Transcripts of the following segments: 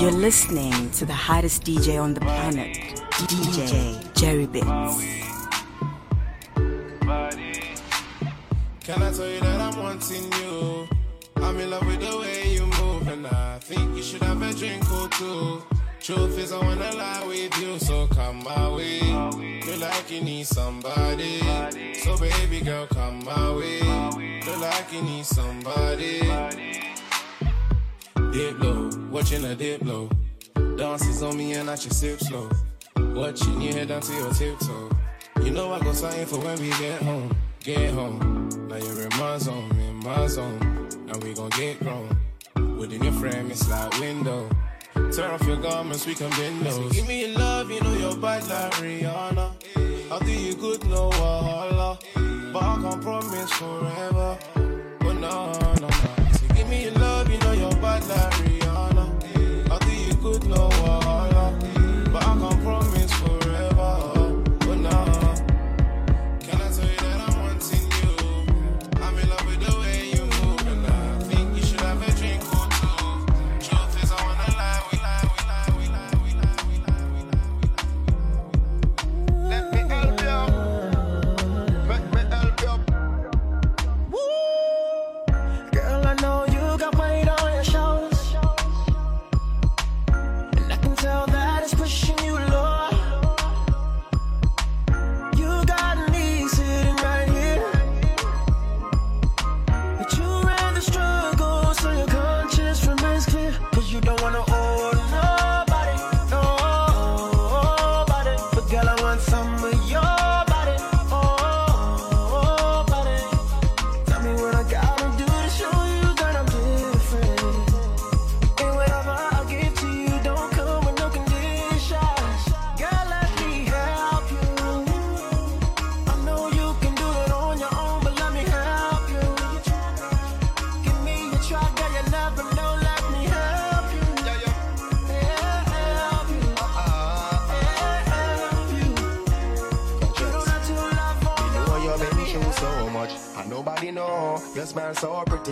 You're listening to the hottest DJ on the planet, DJ Jerry Bits. Can I tell you that I'm wanting you? I'm in love with the way you move, and I think you should have a drink or two. Truth is, I wanna lie with you, so come my way. Feel like you need somebody, so baby girl, come my way. Feel like you need somebody. Dip low, watching a dip low. Dances on me and I just sip slow. Watching you head down to your tiptoe. You know I go sign for when we get home, get home. Now you're in my zone, in my zone. And we gon' get grown. Within your frame, it's like window. Tear off your garments, we can bend those. Give me your love, you know you're bad like Rihanna. I'll do you good, no wahala. But I can't promise forever. But no, no, no. So give me your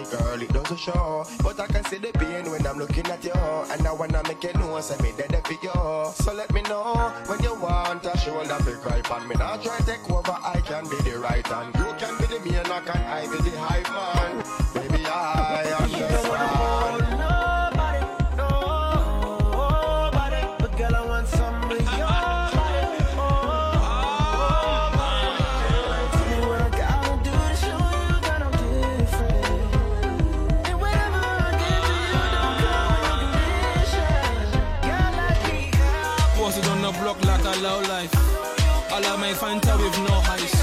girl, it doesn't show. But I can see the pain when I'm looking at you, block like a low life. All of my Fanta with no ice.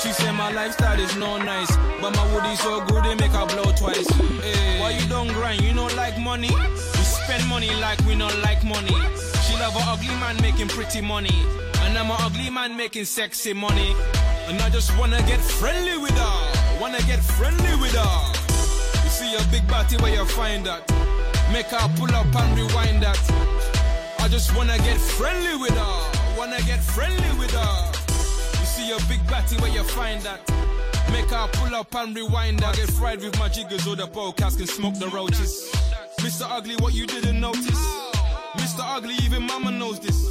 She say my lifestyle is no nice, but my woody so good they make her blow twice. Hey, why you don't grind? You don't like money? We spend money like we don't like money. She love a ugly man making pretty money, and I'm a ugly man making sexy money. And I just wanna get friendly with her, wanna get friendly with her. You see a big body where you find that, make her pull up and rewind that. I just wanna get friendly with her. Wanna get friendly with her. You see a big batty where you find that. Make her pull up and rewind that. Get fried with my jiggers or the podcast can smoke the roaches. Mr. Ugly, what you didn't notice. Mr. Ugly, even mama knows this.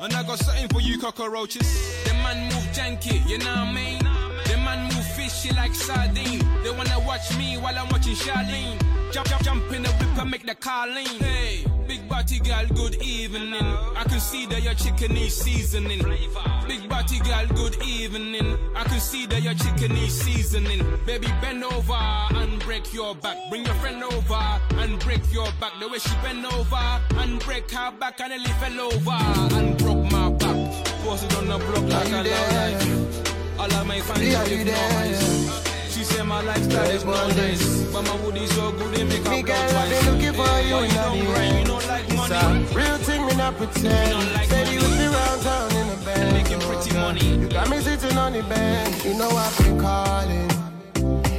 And I got something for you cockroaches. The man move janky, you know what I mean? The man move fishy like sardine. They wanna watch me while I'm watching Charlene. Jump, jump, jump in the whip and make the car lean. Hey, big body girl, good evening. I can see that your chicken is seasoning. Big body girl, good evening. I can see that your chicken is seasoning. Baby, bend over and break your back. Bring your friend over and break your back. The way she bend over and break her back and nearly fell over and broke my back. Posted on the block like a low life. All of my fans are you there, She my lifestyle is no nice, but my woody so good they make Me girl, I've been looking for you in you the you don't like It's money. a real thing, me not pretend. don't like Said you would be round town in a bed. Making pretty money. You got me sitting on the bench. You know I've been calling.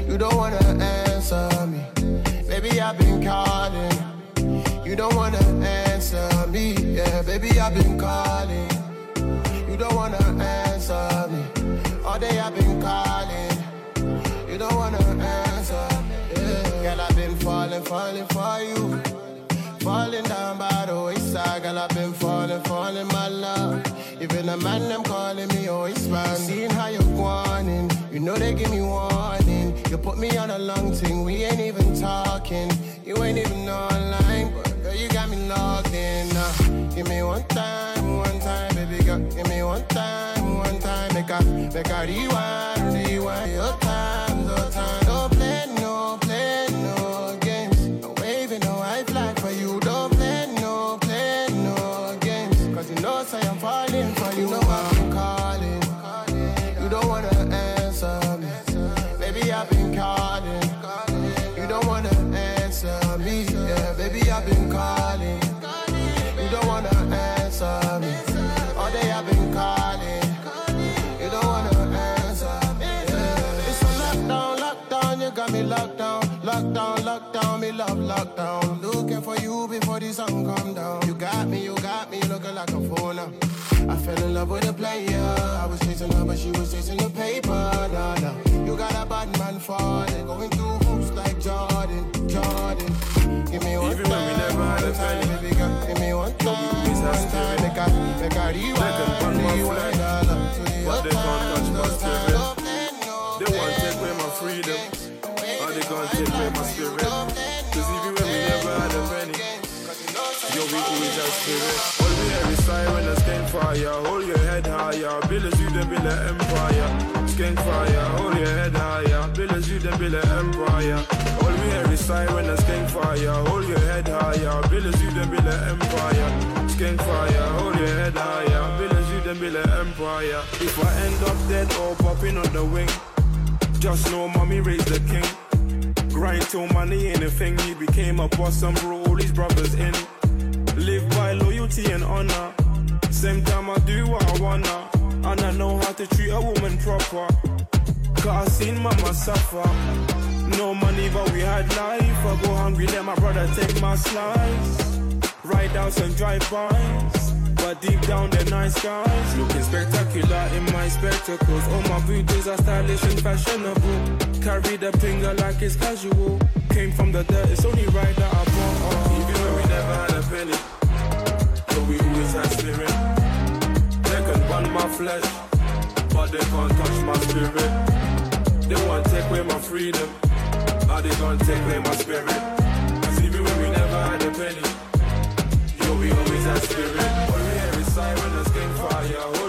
You don't wanna answer me. Baby, I've been calling. You don't wanna answer me. Yeah, baby, I've been calling. You don't wanna answer me. All day I've been calling. You don't wanna answer. Yeah. Girl, I've been falling, falling for you. Falling down by the wanna fall in my love. Even a man, them calling me always man. Seeing how you're going, you know they give me warning. You put me on a long thing, we ain't even talking. You ain't even online, but girl, you got me logged in. Uh, give me one time, one time, baby girl. Give me one time, one time. Make a, make a rewind, rewind your time. Lockdown. Looking for you before the sun come down. You got me, you got me looking like a phone uh. now. I fell in love with a player. I was chasing her, but she was chasing the paper. Nah, nah. You got a bad man falling, going through hoops like Jordan, Jordan. Give me one Even we time, never had a time, baby girl. Give me one time, one time. Make a, make a rewind, Like a bun my rewind all up to the But they can't touch my spirit. Don't play no They want to take away my freedom. Or they gonna take away my spirit. Spirit. All we hear is siren and skank fire. Hold your head higher. Build as you then build an empire. Skank fire. Hold your head higher. Build as you then build an empire. All we hear is siren and skank fire. Hold your head higher. Build as you then build an empire. Skank fire. Hold your head higher. Build as you then build an empire. If I end up dead or popping on the wing. Just know mommy raised the king. Grind till money ain't a thing. He became a boss and brought all his brothers in. Live and honor. Same time I do what I wanna. And I know how to treat a woman proper. Cause I seen mama suffer. No money, but we had life. I go hungry, let my brother take my slice. Ride outs and drive-bys. But deep down they're nice guys Looking spectacular in my spectacles All my booties are stylish and fashionable Carry the finger like it's casual Came from the dirt, it's only right that I bought oh. Even when we never had a penny But had spirit They can burn my flesh But they can't touch my spirit They want to take away my freedom How they gonna take away my spirit Cause even when we never had a penny Yo, we always had spirit. All we is siren and skin fire.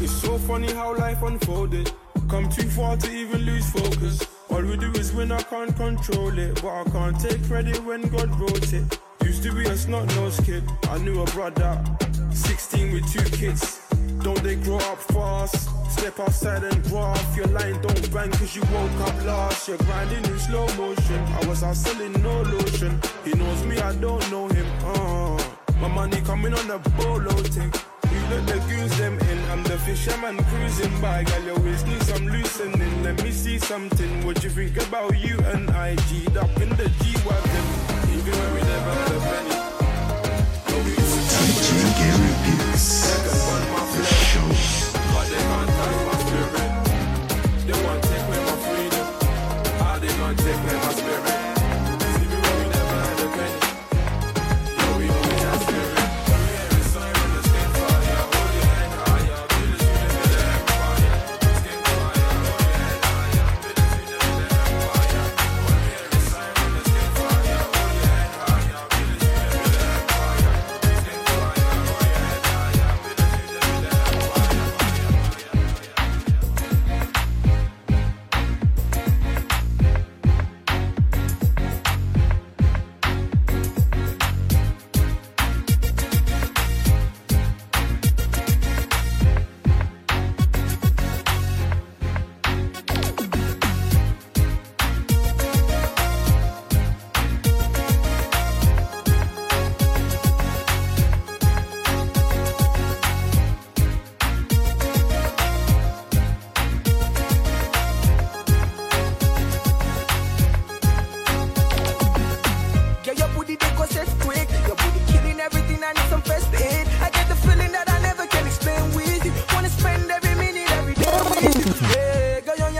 It's so funny how life unfolded. Come too far to even lose focus. All we do is win, I can't control it. But I can't take credit when God wrote it. Used to be a snot nosed kid. I knew a brother, 16 with two kids. Don't they grow up fast? Step outside and graft. Your line don't bang cause you woke up last. You're grinding in slow motion. I was out selling no lotion. He knows me, I don't know him. Uh, my money coming on a bolo thing. You let the goons them. I'm the fisherman cruising by. Girl, you always need some loosening. Let me see something. What you think about you and I? G'd up in the G wagon. Even when we never Gary.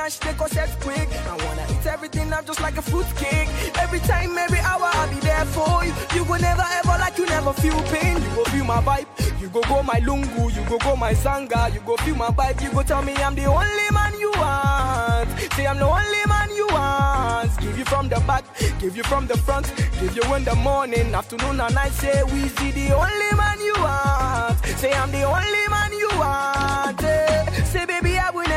and yourself quick. I wanna eat everything up just like a fruitcake. Every time, every hour, I'll be there for you. You go never ever like you never feel pain. You go feel my vibe. You go go my lungu. You go go my sangha. You go feel my vibe. You go tell me I'm the only man you want. Say I'm the only man you want. Give you from the back, give you from the front, give you in the morning, afternoon, and night. Say we see the only man you want. Say I'm the only man you want. Say baby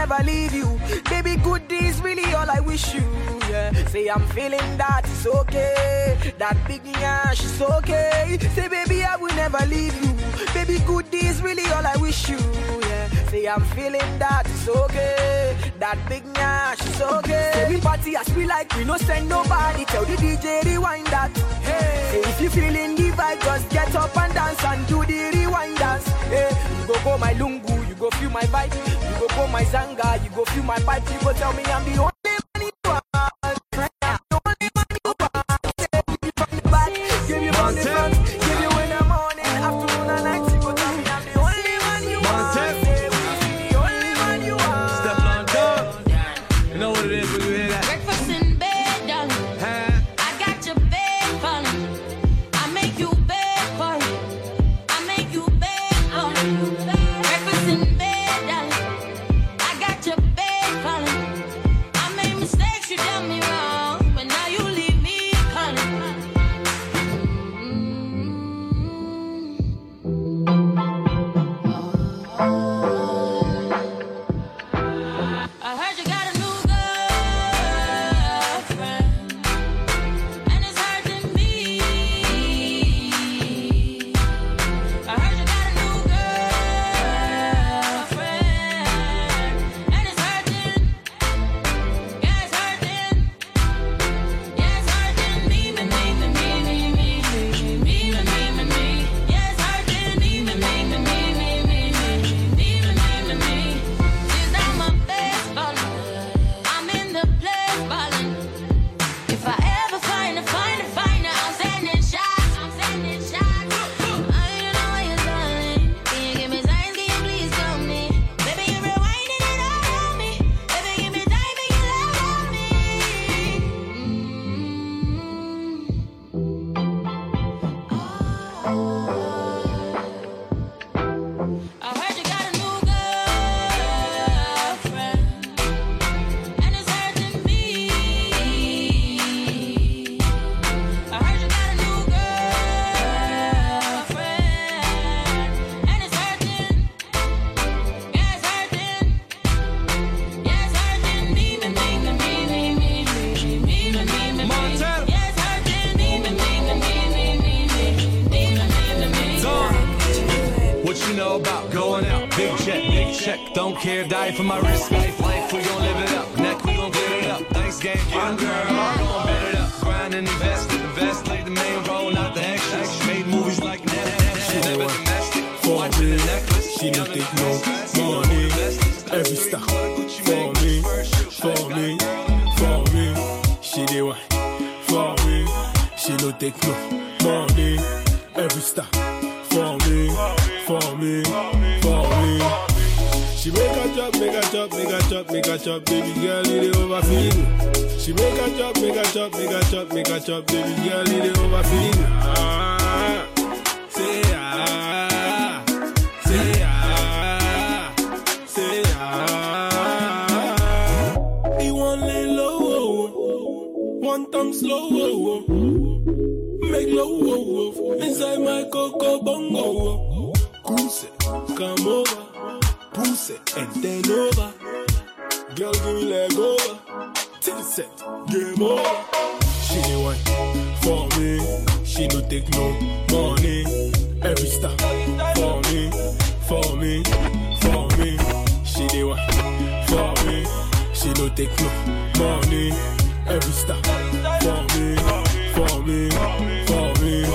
never leave you. Baby good is really all I wish you. Yeah. Say I'm feeling that it's okay. That big yash is okay. Say baby I will never leave you. Baby good is really all I wish you. Yeah. Say I'm feeling that it's okay. That big yash is okay. Say we party as we like, we no send nobody. Tell the DJ rewind that. Hey. Say if you feeling the vibe, just get up and dance and do the rewind dance. Hey. Go go my lungu, go feel my vibe. You go go my zanga, you go feel my pipe. You go tell me I'm the only Don't care, die for my wrist. Life, life, we gon' live it up. Neck, we gon' get it up. Thanks, game, 'em, girl. Gon' bet it up. Grind and invest, invest, play the main role, not the extras. Made movies like Netflix. Never domestic. The necklace. She no take no money. Every stop for me, for me, for me. She dey wine for me. She no take no chop, baby girl, it overfeed. She make a chop, make a chop, make a chop, make a chop, baby girl, it me. Ah, say ah, say ah, say ah. He want lay low, oh, oh. one time slow, oh, make low, inside my coco bongo. Goose come over, push it and then over. Girl, give me leg over, set, game over. She the one for me, she no take no money. Every stop for me, for me, for me. She the one for me, she no take no money. Every stop for me, for me, for me.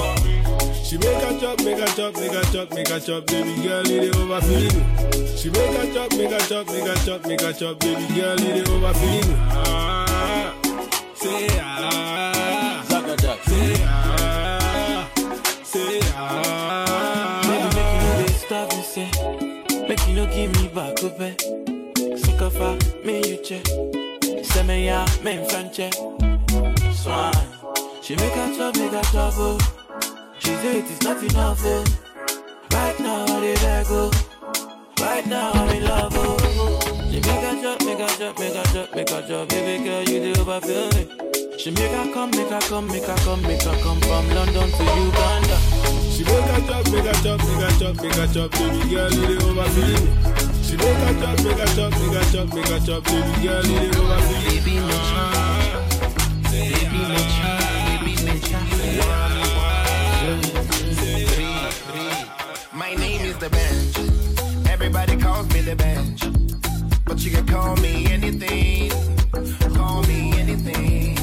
She make a chop, make a chop, make a chop, make a chop, baby girl, it dey overfeed me. She make a chop, make a chop, make a chop, make a chop, baby girl, it dey overfeed me. Ah, say ah, say ah, say ah. Baby, make you dey stop me, say. Make you no give me back up, eh. Sick of her, me you check. Say me ya, me in French, eh. Swan. She make a chop, make a chop, oh. She say it is not enough, oh. Right now, I dey beg, oh. Right now, I'm in love, oh. She make a chop, make a chop, make a chop, make a chop. Baby girl, you dey overfill me. She make her come, make her come, make her come, make her come from London to Uganda. She make a chop, make a chop, make a chop, make a chop, baby girl, you dey overfeel me. She make a chop, make a chop, make a chop, make a chop, baby girl, you dey overfeel me. Baby, me Baby, me Baby, the bench. Everybody calls me the bench. But you can call me anything. Call me anything.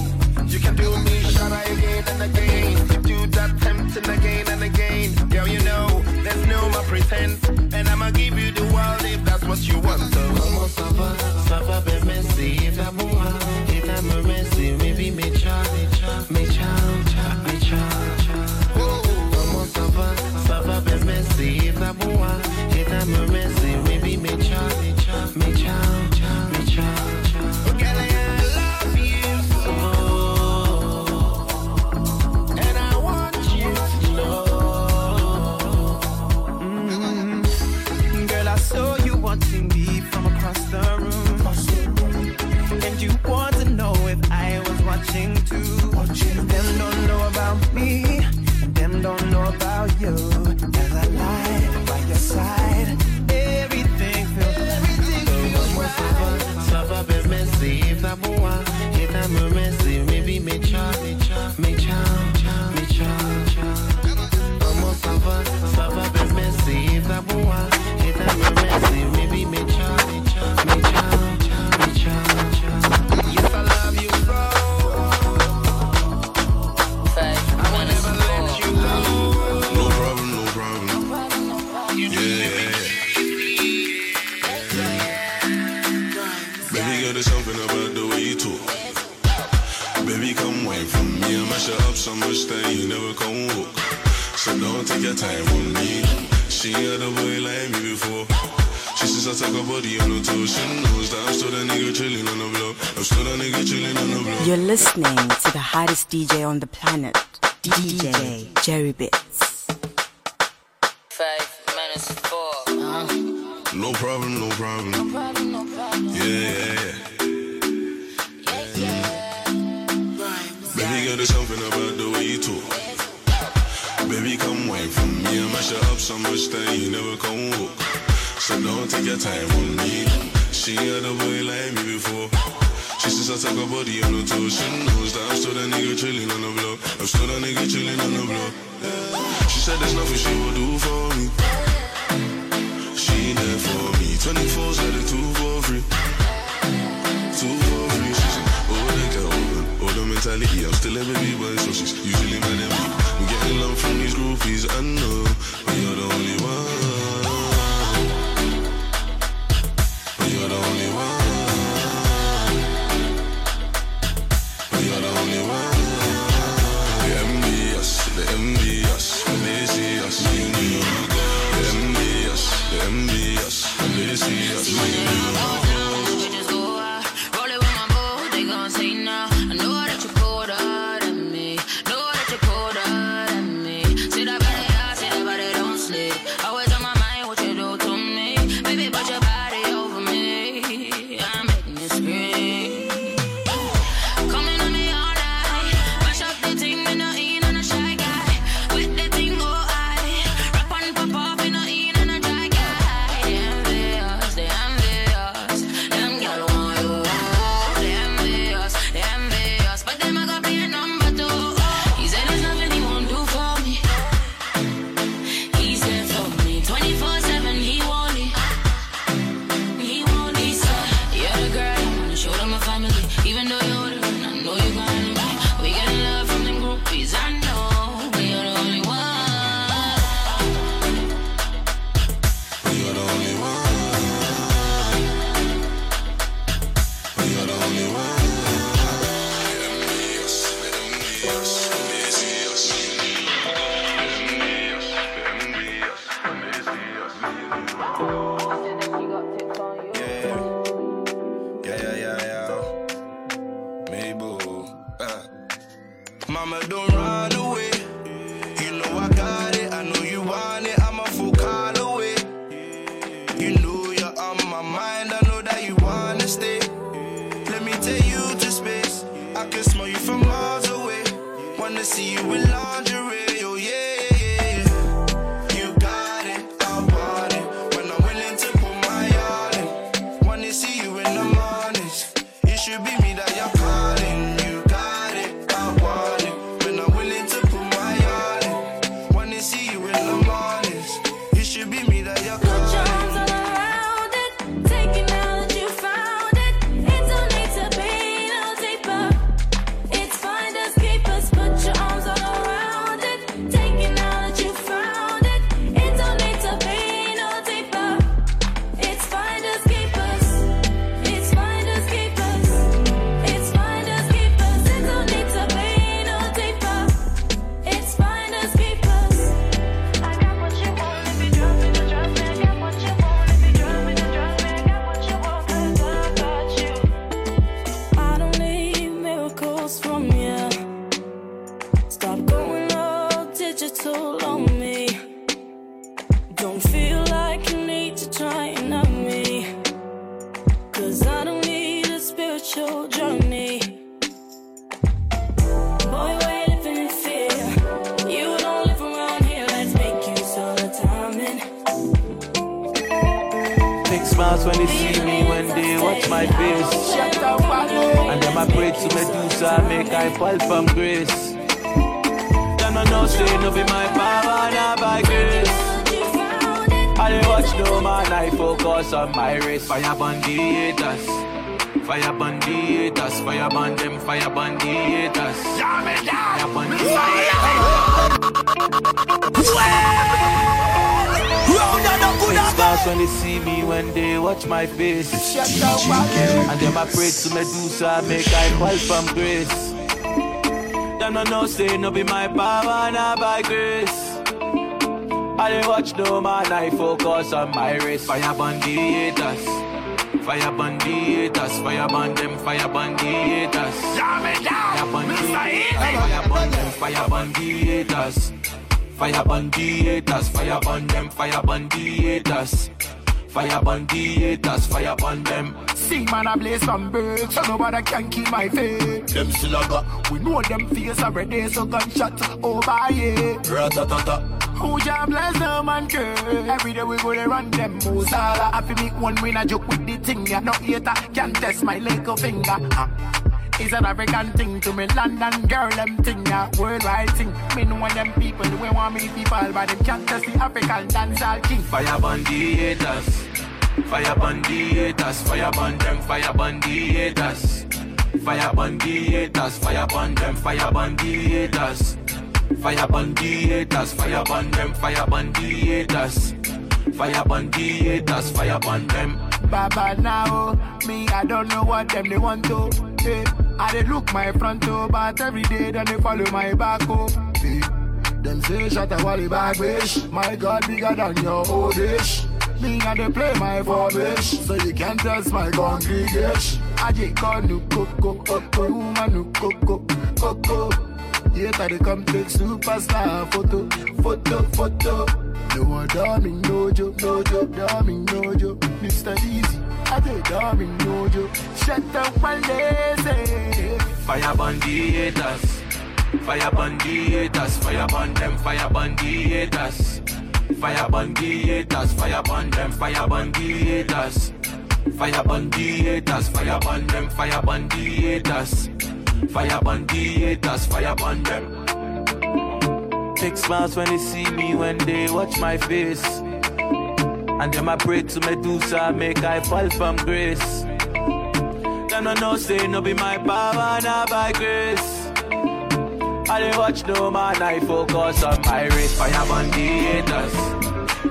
You can do me shot again and again. Do that tempting again and again. Girl, you know there's no more pretense. And I'ma give you the world if that's what you want. So vamos a va, ça va be messy. If I'm moi, if I'm messy, time on me. She had a boy like me before. She says I take her body on the toes. She knows that I'm still that nigga chilling on the block. I'm still that nigga chilling on the block. You're listening to the hottest DJ on the planet, DJ Jerry Bits. Five minus four. No problem, no problem. No problem, no problem. Yeah, so much that you never come walk. So don't take your time on me. She had a boy like me before. She says I take her body on the toes. She knows that I'm still that nigga chilling on the block. I'm still that nigga chilling on the block. She said there's nothing she will do for me. She there for me. 24 said it two for free. Two for free. Mentality. I'm still a baby boy, so she's usually mad at me. I'm getting love from these groupies. I know, but you're the only one. See you in lingerie, Smiles when they see me, when they watch my face. And them I pray to Medusa, make I fall from grace. Them no know say no be my power, not by grace. I dey watch no man, I focus on my race. Fire burn the haters. Fire burn the haters, fire burn them, fire burn the haters. Fire burn the haters, fire burn them, fire burn the haters. Fire burn the haters, fire burn them, fire burn the haters. Fire burn the haters, fire burn them. See man I blaze some birds So nobody can keep my faith Them got We know them face already So gunshot over yeah Ratatata. Who ya bless no man girl Every day we go to run them Musala I fi make one win a joke with the thing ya No hater can test my little finger Ah. It's an African thing to me London girl them thing ya Worldwide thing Me know one them people We want me fall But them can't test the African dancehall king Fire burn. Fire burn. Fire burn them. Fire burn. Fire burn. Fire burn them. Fire burn. Fire burn. Fire burn them. Fire burn. Fire burn. Fire burn them. Baba now, me I don't know what them they want to. Hey, I they look my front to, but every day then they follow my back oh. eh, up. Hey, them say shut a wally bag wish. My God bigger than your old age. Me and they play my formation, so you can't test my congregation. I just call no coco, coco, woman no coco, coco. Yet I come take superstar photo, photo, photo. No one darling, no joke, no joke, darling, no joke. Mr. Easy, I say darling, no joke. Shut up and lazy. Fire burn. Fire the. Fire burn them. Fire the. Fire burn. Fire burn them. Fire the. Fire burn. Fire burn them. Fire haters. Fire haters. Fire burn them. Big smiles when they see me, when they watch my face. And them I pray to Medusa, make I fall from grace. Them no know say no be my power, not by grace. I dey watch no man, I focus on my race. Fire the haters.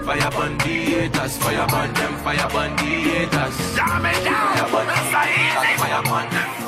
Fire the haters. Fire burn them. Fire burn the haters. Fire the. Fire them.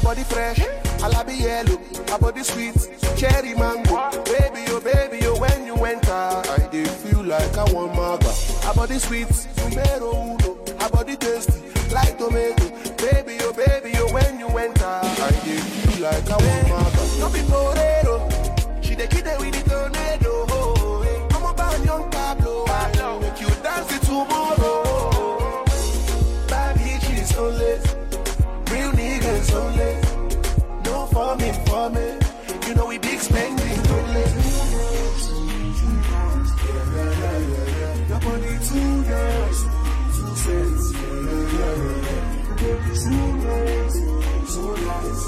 Fresh, alabi yellow, her body sweet, cherry mango. Baby, oh baby, oh when you enter, I dey feel like I want maga. Her body sweet, numero uno, her body tasty, like tomato. Me. You know we big spending only. Your body too nice, too sense. Too nice, too nice.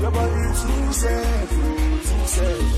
Your body too sense, too sense.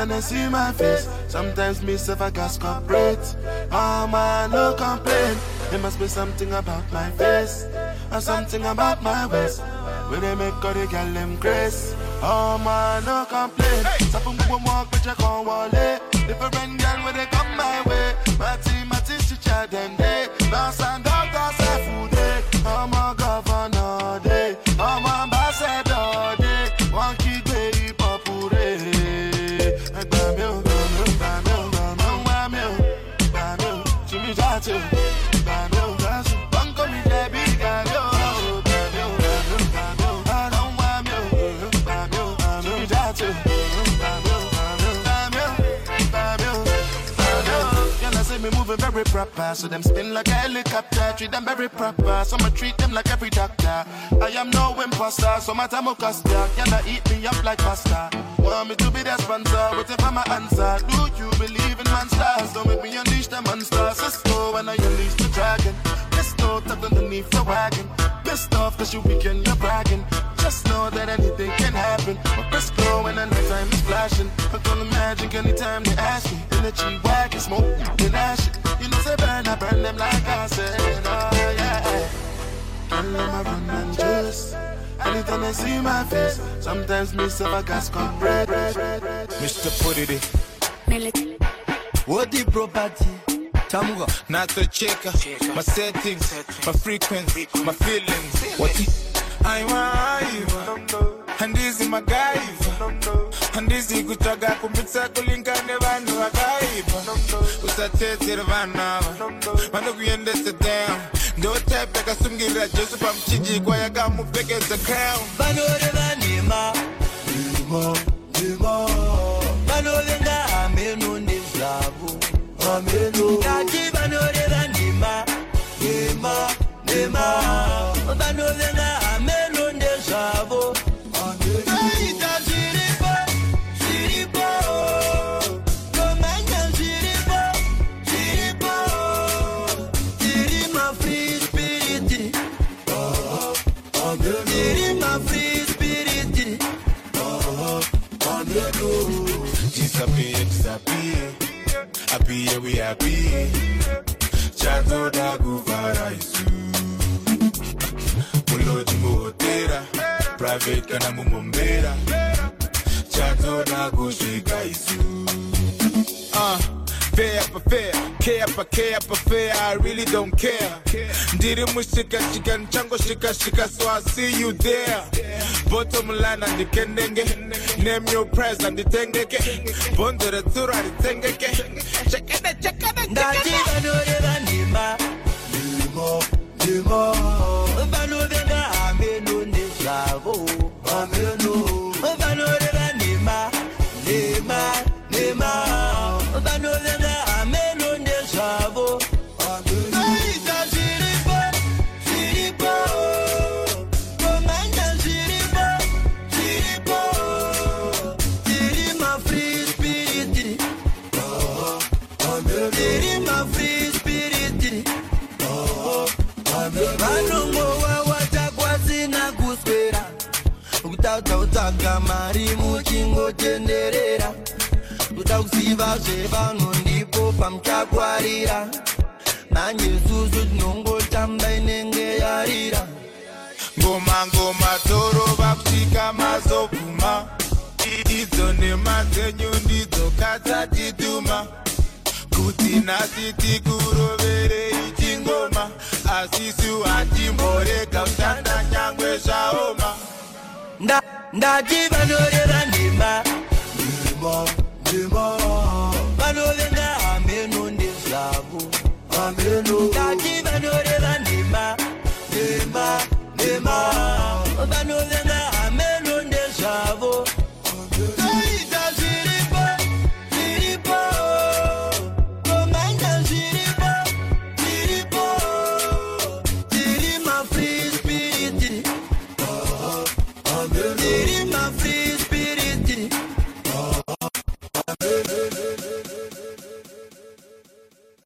Anytime I see my face, sometimes me self I gas corporate. Oh man, no complaint. There must be something about my face, or something about my waist. Where they make all the girl them grace. Oh man, no complaint. Sapum boom walk, but you can't wallet. Different girl when they come my way. Matty, matty, chicha, them day. Dance and dog, Moving very proper, so them spin like a helicopter. Treat them very proper, so I treat them like every doctor. I am no imposter, so my time will cost ya. I eat me up like pasta. Want me to be their sponsor, whatever my answer. Do you believe in monsters? Don't make me unleash the monsters. Let's when I unleash the dragon. Let's go tucked underneath the wagon. Pissed off cause you weekend, you're bragging. Just know that anything can happen. But let's go when the nighttime is flashing. I can imagine anytime they ask me. In the G-Wagon, smoke, then ash it. You know, say burn, I burn them like I said. Oh, yeah. Girl, I'm a run and juice. Anytime I see my face, sometimes me self I gas come bread. Mr. Putty, what the property? Tamuga, not to check my settings, my frequency, my feelings. What the? I'm a and this is my guy. And this is good taga kumitsa kulinkane vanhu vakaipa usatedzera vanhu ava vanokuendesa down. Ndotype yakasungirira jesu pamuchinjikwa yakamupfekedza crown. Vanore vanhema vanovenga mamelo ngati vanoreva ndima nema nema, nema. Happy, da guvara. Private kusvika isu Uh, fair for fair, care for care for fair, I really don't care. Ndiri mushika shika nchango shika shika, so I see you there. Bottom line and the kendenge, name your price and the tengeke. Bondo the tura the tengeke. Check it, check it, ndati nhema muchingotenderera kuda kuziva zvevanhu ndipo pamuchakwarira nanyesusu tinongotamba inenge yarira. Ngoma ngoma torova kusvika mazobvuma. Idzo nhema dzenyu ndidzo katsatituma kuti nhasi tikuroverei chingoma asisu hatimborega kushanda nyangwe zvaoma. Nda- ndati vanoreva vanovenga hameno ndezvavo hameno ndati vanoreva